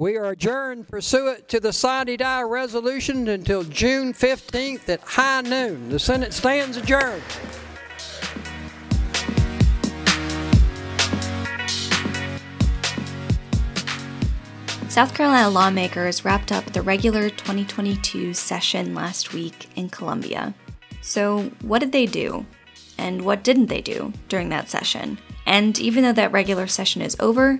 We are adjourned pursuant to the sine resolution until June 15th at high noon. The Senate stands adjourned. South Carolina lawmakers wrapped up the regular 2022 session last week in Columbia. So, what did they do? And what didn't they do during that session? And even though that regular session is over,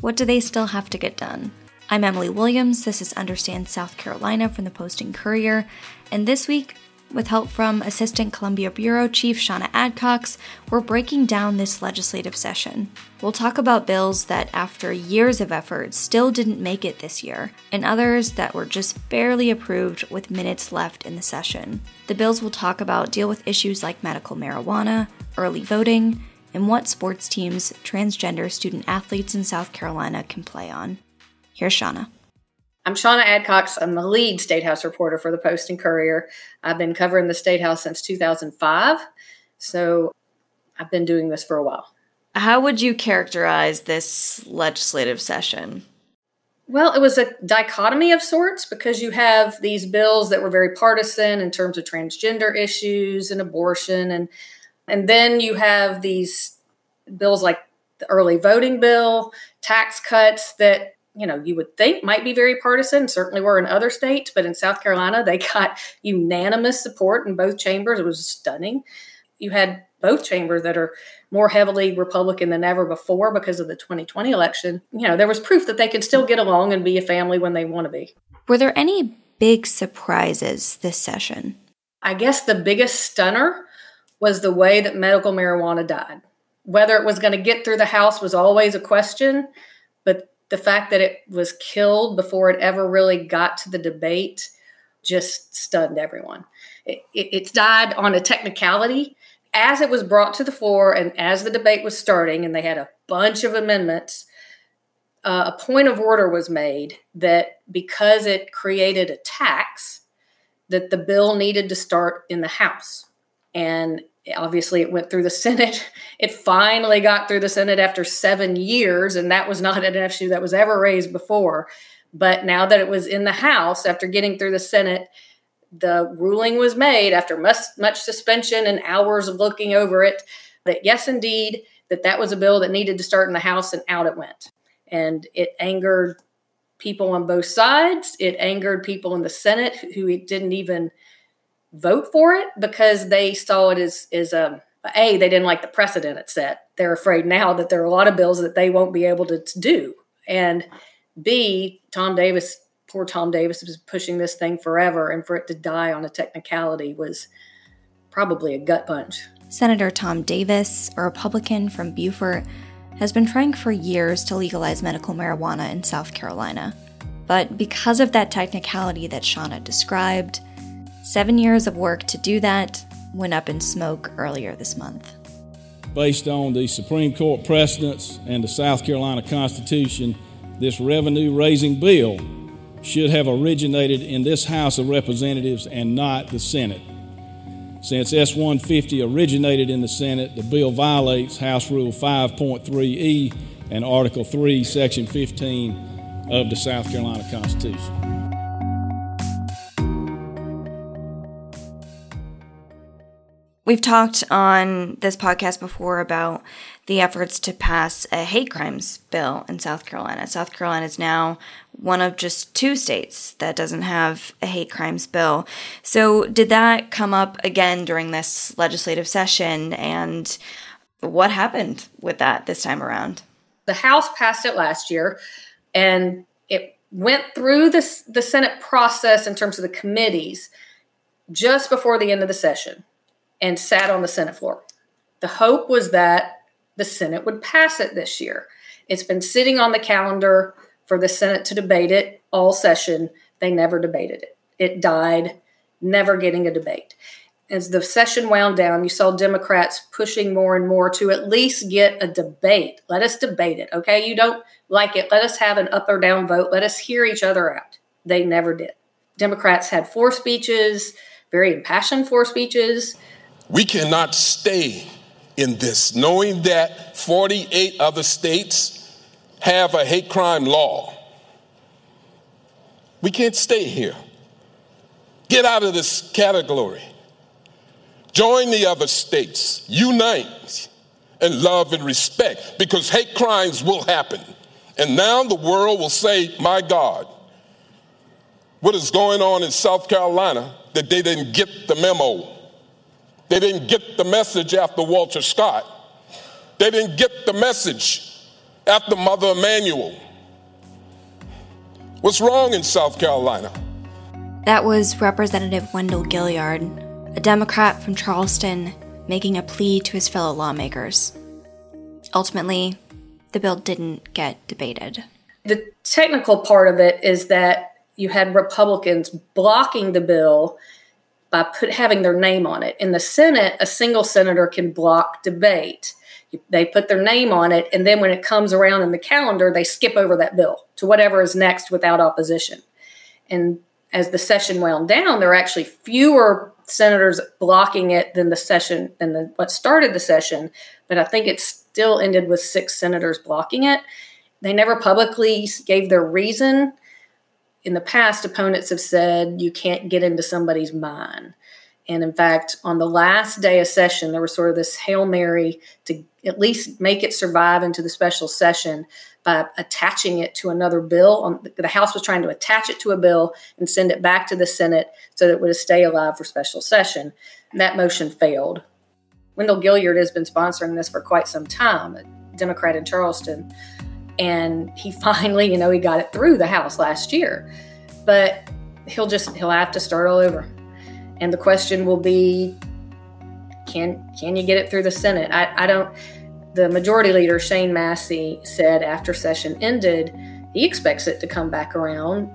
what do they still have to get done? I'm Emily Williams. This is Understand South Carolina from the Post and Courier. And this week, with help from Assistant Columbia Bureau Chief Seanna Adcox, we're breaking down this legislative session. We'll talk about bills that, after years of effort, still didn't make it this year, and others that were just barely approved with minutes left in the session. The bills we'll talk about deal with issues like medical marijuana, early voting, and what sports teams transgender student athletes in South Carolina can play on. Here's Seanna. I'm Seanna Adcox. I'm the lead State House reporter for the Post and Courier. I've been covering the State House since 2005, so I've been doing this for a while. How would you characterize this legislative session? Well, it was a dichotomy of sorts because you have these bills that were very partisan in terms of transgender issues and abortion and and then you have these bills like the early voting bill, tax cuts that you know, you would think might be very partisan, certainly were in other states, but in South Carolina, they got unanimous support in both chambers. It was stunning. You had both chambers that are more heavily Republican than ever before because of the 2020 election. You know, there was proof that they could still get along and be a family when they want to be. Were there any big surprises this session? I guess the biggest stunner was the way that medical marijuana died. Whether it was going to get through the House was always a question, but the fact that it was killed before it ever really got to the debate just stunned everyone. It, it, died on a technicality. As it was brought to the floor and as the debate was starting, and they had a bunch of amendments, uh, a point of order was made that because it created a tax, that the bill needed to start in the House. And obviously it went through the Senate. It finally got through the Senate after seven years, and that was not an issue that was ever raised before. But now that it was in the House, after getting through the Senate, the ruling was made after much, much suspension and hours of looking over it that yes, indeed, that that was a bill that needed to start in the House, and out it went. And it angered people on both sides. It angered people in the Senate who didn't even vote for it because they saw it as as a um, a they didn't like the precedent it set. They're afraid now that there are a lot of bills that they won't be able to, to do, and b Tom Davis, poor Tom Davis, was pushing this thing forever, and for it to die on a technicality was probably a gut punch. Senator Tom Davis, a Republican from Beaufort, has been trying for years to legalize medical marijuana in South Carolina. But because of that technicality that Seanna described, Seven years of work to do that went up in smoke earlier this month. Based on the Supreme Court precedents and the South Carolina Constitution, this revenue raising bill should have originated in this House of Representatives and not the Senate. Since S 150 originated in the Senate, the bill violates House Rule 5.3E and Article 3, Section 15 of the South Carolina Constitution. We've talked on this podcast before about the efforts to pass a hate crimes bill in South Carolina. South Carolina is now one of just two states that doesn't have a hate crimes bill. So, did that come up again during this legislative session? And what happened with that this time around? The House passed it last year, and it went through the, the Senate process in terms of the committees just before the end of the session and sat on the Senate floor. The hope was that the Senate would pass it this year. It's been sitting on the calendar for the Senate to debate it all session. They never debated it. It died, never getting a debate. As the session wound down, you saw Democrats pushing more and more to at least get a debate. Let us debate it, okay? You don't like it. Let us have an up or down vote. Let us hear each other out. They never did. Democrats had four speeches, very impassioned four speeches. We cannot stay in this knowing that 48 other states have a hate crime law. We can't stay here. Get out of this category. Join the other states. Unite and love and respect because hate crimes will happen. And now the world will say, My God, what is going on in South Carolina that they didn't get the memo? They didn't get the message after Walter Scott. They didn't get the message after Mother Emanuel. What's wrong in South Carolina? That was Representative Wendell Gilliard, a Democrat from Charleston, making a plea to his fellow lawmakers. Ultimately, the bill didn't get debated. The technical part of it is that you had Republicans blocking the bill by put having their name on it. In the Senate, a single senator can block debate. They put their name on it, and then when it comes around in the calendar, they skip over that bill to whatever is next without opposition. And as the session wound down, there were actually fewer senators blocking it than the session than the, what started the session. But I think it still ended with six senators blocking it. They never publicly gave their reason. In the past, opponents have said you can't get into somebody's mind. And in fact, on the last day of session, there was sort of this Hail Mary to at least make it survive into the special session by attaching it to another bill. the House was trying to attach it to a bill and send it back to the Senate so that it would stay alive for special session. And that motion failed. Wendell Gilliard has been sponsoring this for quite some time, a Democrat in Charleston. And he finally, you know, he got it through the House last year. But he'll just he'll have to start all over. And the question will be can can you get it through the Senate? I, I don't the majority leader, Shane Massey, said after session ended, he expects it to come back around.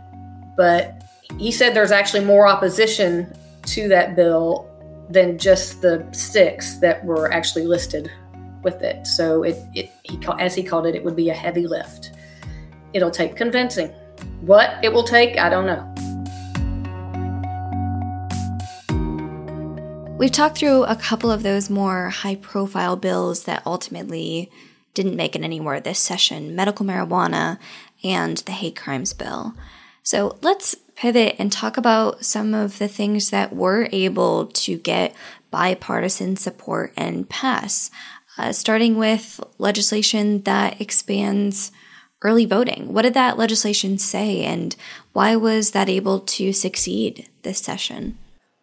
But he said there's actually more opposition to that bill than just the six that were actually listed with it. So it, it he as he called it, it would be a heavy lift. It'll take convincing. What it will take, I don't know. We've talked through a couple of those more high profile bills that ultimately didn't make it anywhere this session medical marijuana and the hate crimes bill. So let's pivot and talk about some of the things that were able to get bipartisan support and pass, uh, starting with legislation that expands early voting. What did that legislation say, and why was that able to succeed this session?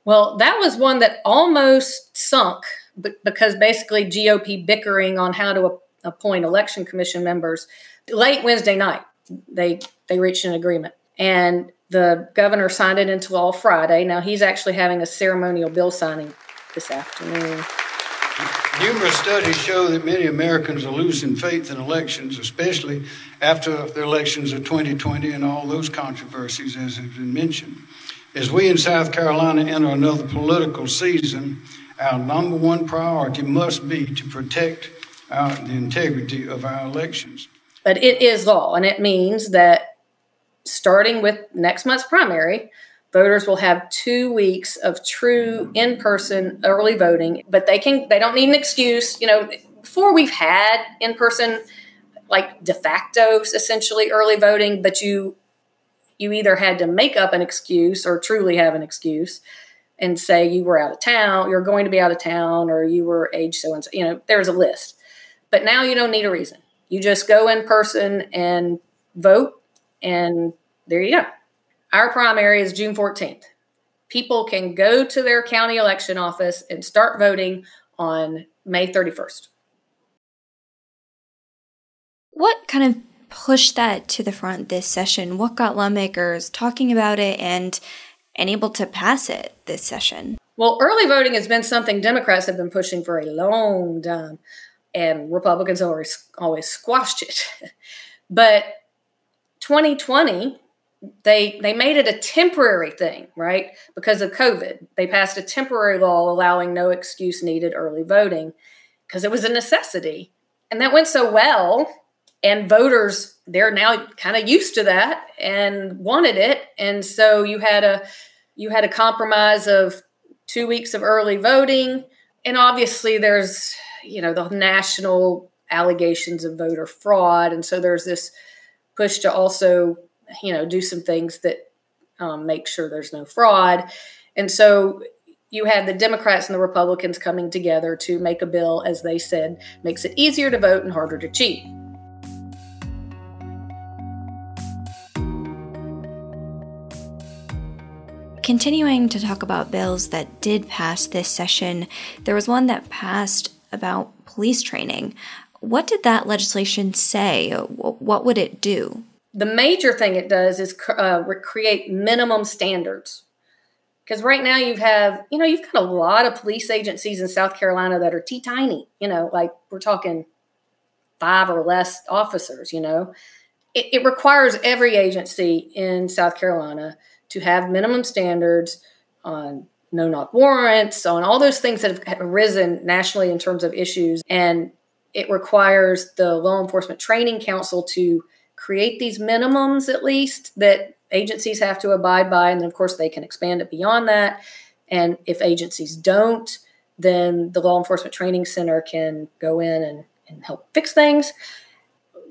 Well, that was one that almost sunk because basically GOP bickering on how to appoint election commission members. Late Wednesday night, they they reached an agreement, and the governor signed it into law Friday. Now he's actually having a ceremonial bill signing this afternoon. Numerous studies show that many Americans are losing faith in elections, especially after the elections of 2020 and all those controversies, as has been mentioned. As we in South Carolina enter another political season, our number one priority must be to protect our, the integrity of our elections. But it is law, and it means that starting with next month's primary, voters will have two weeks of true mm-hmm. in-person early voting. But they can they don't need an excuse. You know, before we've had in-person like de facto essentially early voting, but you you either had to make up an excuse or truly have an excuse and say you were out of town, you're going to be out of town, or you were age so and so. You know, there's a list. But now you don't need a reason. You just go in person and vote, and there you go. Our primary is June 14th. People can go to their county election office and start voting on May 31st. What kind of pushed that to the front this session? What got lawmakers talking about it and and able to pass it this session? Well, early voting has been something Democrats have been pushing for a long time, and Republicans always always squashed it. but 2020, they they made it a temporary thing, right? Because of COVID, they passed a temporary law allowing no excuse needed early voting because it was a necessity, and that went so well and voters they're now kind of used to that and wanted it. And so you had a you had a compromise of two weeks of early voting. And obviously there's you know the national allegations of voter fraud. And so there's this push to also you know do some things that um, make sure there's no fraud. And so you had the Democrats and the Republicans coming together to make a bill, as they said, makes it easier to vote and harder to cheat. Continuing to talk about bills that did pass this session, there was one that passed about police training. What did that legislation say? What would it do? The major thing it does is uh, create minimum standards. Because right now you have, you know, you've got a lot of police agencies in South Carolina that are tea tiny. You know, like we're talking five or less officers. You know, it, it requires every agency in South Carolina to have minimum standards on no knock warrants, on all those things that have arisen nationally in terms of issues. And it requires the Law Enforcement Training Council to create these minimums, at least, that agencies have to abide by. And of course, they can expand it beyond that. And if agencies don't, then the Law Enforcement Training Center can go in and, and help fix things.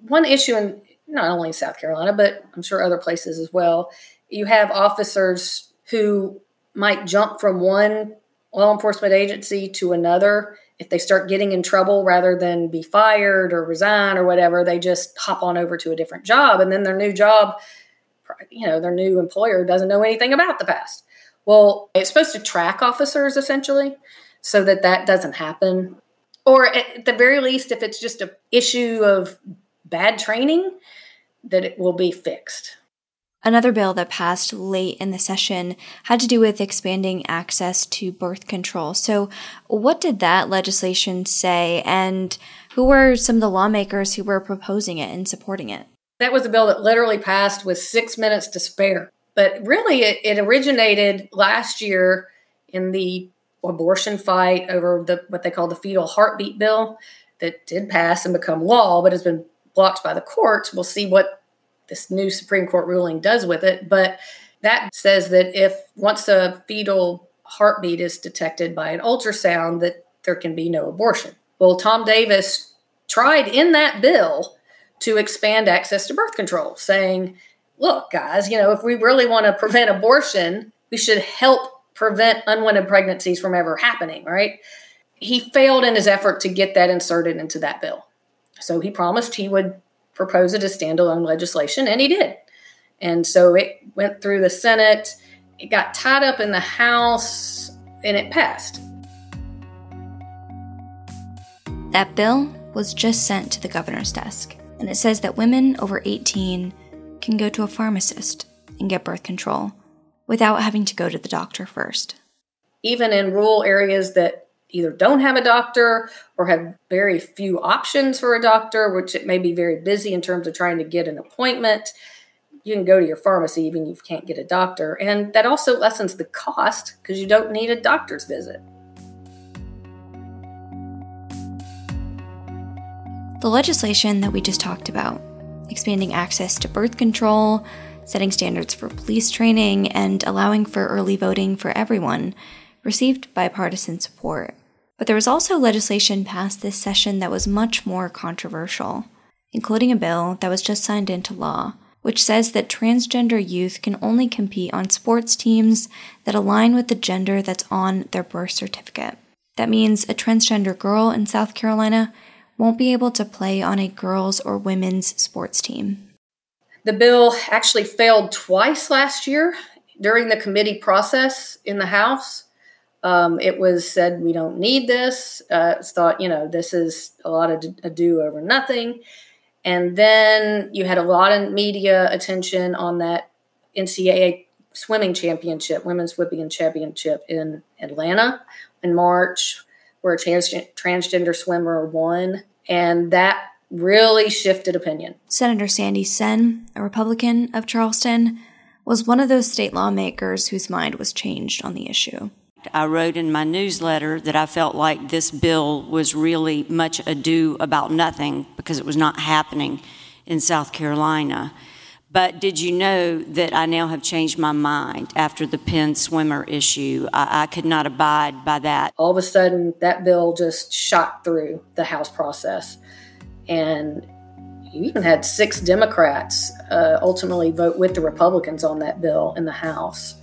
One issue in not only in South Carolina, but I'm sure other places as well, you have officers who might jump from one law enforcement agency to another if they start getting in trouble rather than be fired or resign or whatever they just hop on over to a different job and then their new job you know their new employer doesn't know anything about the past. Well it's supposed to track officers essentially so that that doesn't happen. Or at the very least if it's just a issue of bad training that it will be fixed Another bill that passed late in the session had to do with expanding access to birth control. So, what did that legislation say, and who were some of the lawmakers who were proposing it and supporting it? That was a bill that literally passed with six minutes to spare. But really, it, it originated last year in the abortion fight over the what they call the fetal heartbeat bill that did pass and become law, but has been blocked by the courts. We'll see what this new Supreme Court ruling does with it. But that says that if once a fetal heartbeat is detected by an ultrasound, that there can be no abortion. Well, Tom Davis tried in that bill to expand access to birth control, saying, look, guys, you know, if we really want to prevent abortion, we should help prevent unwanted pregnancies from ever happening, right? He failed in his effort to get that inserted into that bill. So he promised he would propose it as standalone legislation, and he did. And so it went through the Senate, it got tied up in the House, and it passed. That bill was just sent to the governor's desk, and it says that women over 18 can go to a pharmacist and get birth control without having to go to the doctor first. Even in rural areas that either don't have a doctor or have very few options for a doctor, which it may be very busy in terms of trying to get an appointment. You can go to your pharmacy even if you can't get a doctor. And that also lessens the cost because you don't need a doctor's visit. The legislation that we just talked about, expanding access to birth control, setting standards for police training, and allowing for early voting for everyone, received bipartisan support. But there was also legislation passed this session that was much more controversial, including a bill that was just signed into law, which says that transgender youth can only compete on sports teams that align with the gender that's on their birth certificate. That means a transgender girl in South Carolina won't be able to play on a girls' or women's sports team. The bill actually failed twice last year during the committee process in the House. Um, it was said we don't need this. Uh, it's thought you know this is a lot of ado over nothing, and then you had a lot of media attention on that NCAA swimming championship, women's swimming championship in Atlanta in March, where a trans- transgender swimmer won, and that really shifted opinion. Senator Sandy Senn, a Republican of Charleston, was one of those state lawmakers whose mind was changed on the issue. I wrote in my newsletter that I felt like this bill was really much ado about nothing because it was not happening in South Carolina. But did you know that I now have changed my mind after the Penn swimmer issue? I, I, could not abide by that. All of a sudden, that bill just shot through the House process. And you even had six Democrats uh, ultimately vote with the Republicans on that bill in the House.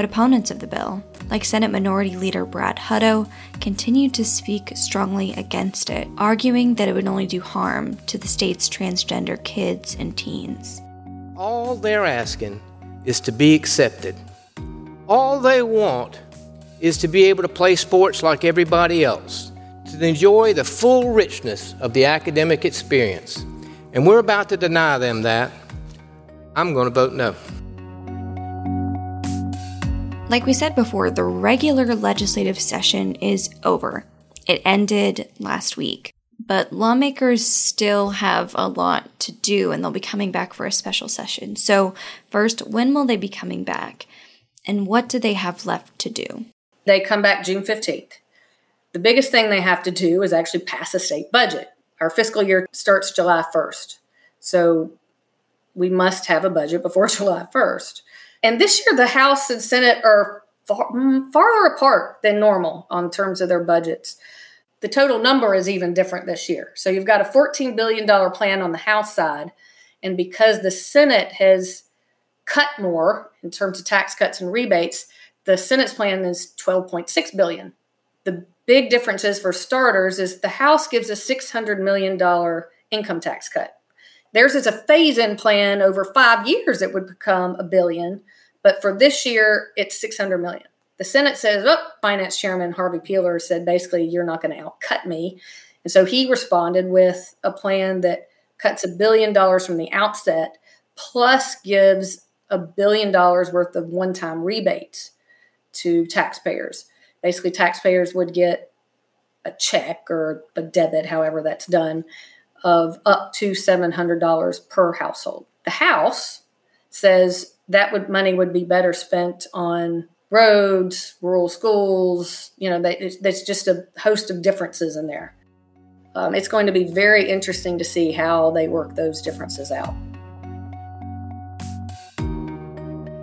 But opponents of the bill, like Senate Minority Leader Brad Hutto, continued to speak strongly against it, arguing that it would only do harm to the state's transgender kids and teens. All they're asking is to be accepted. All they want is to be able to play sports like everybody else, to enjoy the full richness of the academic experience. And we're about to deny them that. I'm going to vote no. Like we said before, the regular legislative session is over. It ended last week. But lawmakers still have a lot to do and they'll be coming back for a special session. So, first, when will they be coming back? And what do they have left to do? They come back June 15th. The biggest thing they have to do is actually pass a state budget. Our fiscal year starts July 1st. So we must have a budget before July 1st. And this year, the House and Senate are far, mm, farther apart than normal on terms of their budgets. The total number is even different this year. So you've got a $14 billion plan on the House side. And because the Senate has cut more in terms of tax cuts and rebates, the Senate's plan is 12.6 billion. The big difference is for starters is the House gives a 600 million dollar income tax cut. Theirs is a phase-in plan over 5 years it would become a billion, but for this year it's 600 million. The Senate says, "Oh, Finance Chairman Harvey Peeler said basically you're not going to outcut me." And so he responded with a plan that cuts a billion dollars from the outset plus gives a billion dollars worth of one-time rebates to taxpayers. Basically, taxpayers would get a check or a debit, however that's done, of up to $700 per household. The House says that would money would be better spent on roads, rural schools. You know, there's just a host of differences in there. Um, it's going to be very interesting to see how they work those differences out.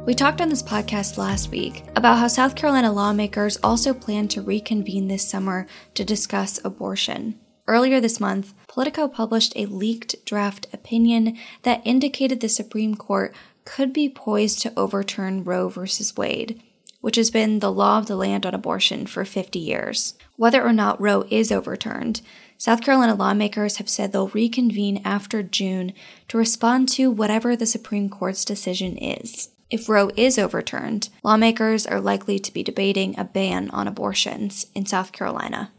We talked on this podcast last week about how South Carolina lawmakers also plan to reconvene this summer to discuss abortion. Earlier this month, Politico published a leaked draft opinion that indicated the Supreme Court could be poised to overturn Roe v. Wade, which has been the law of the land on abortion for 50 years. Whether or not Roe is overturned, South Carolina lawmakers have said they'll reconvene after June to respond to whatever the Supreme Court's decision is. If Roe is overturned, lawmakers are likely to be debating a ban on abortions in South Carolina.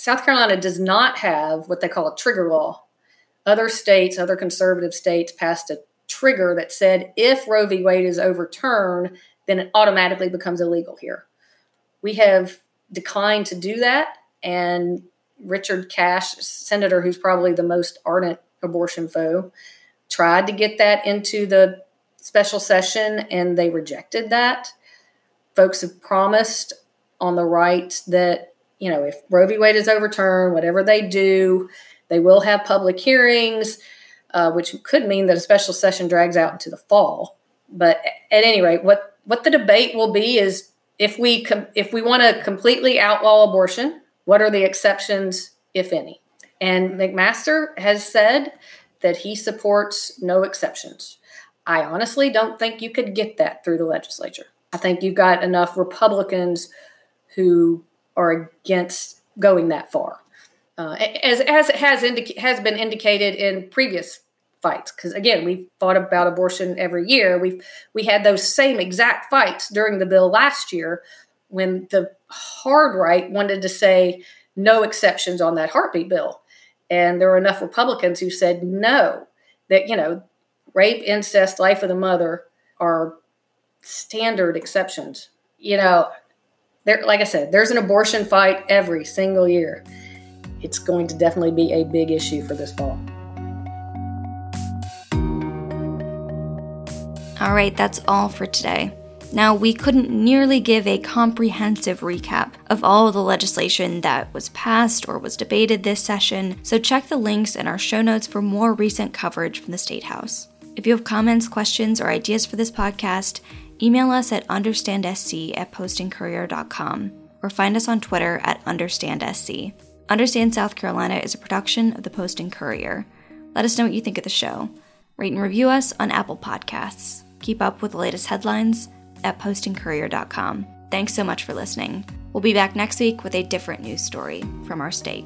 South Carolina does not have what they call a trigger law. Other states, other conservative states, passed a trigger that said if Roe v. Wade is overturned, then it automatically becomes illegal here. We have declined to do that, and Richard Cash, senator who's probably the most ardent abortion foe, tried to get that into the special session and they rejected that. Folks have promised on the right that, you know, if Roe v. Wade is overturned, whatever they do, they will have public hearings, uh, which could mean that a special session drags out into the fall. But at any rate, what, what the debate will be is if we com- if we want to completely outlaw abortion, what are the exceptions, if any? And McMaster has said that he supports no exceptions. I honestly don't think you could get that through the legislature. I think you've got enough Republicans who are against going that far, uh, as as it has indica- has been indicated in previous fights. Because again, we've fought about abortion every year. We've we had those same exact fights during the bill last year when the hard right wanted to say no exceptions on that heartbeat bill, and there were enough Republicans who said no. That you know rape, incest, life of the mother are standard exceptions. You know, there like I said, there's an abortion fight every single year. It's going to definitely be a big issue for this fall. All right, that's all for today. Now, we couldn't nearly give a comprehensive recap of all the legislation that was passed or was debated this session, so check the links in our show notes for more recent coverage from the State House. If you have comments, questions, or ideas for this podcast, email us at understandsc at postandcourier.com or find us on Twitter at understandsc. Understand South Carolina is a production of the Post and Courier. Let us know what you think of the show. Rate and review us on Apple Podcasts. Keep up with the latest headlines at postandcourier.com. Thanks so much for listening. We'll be back next week with a different news story from our state.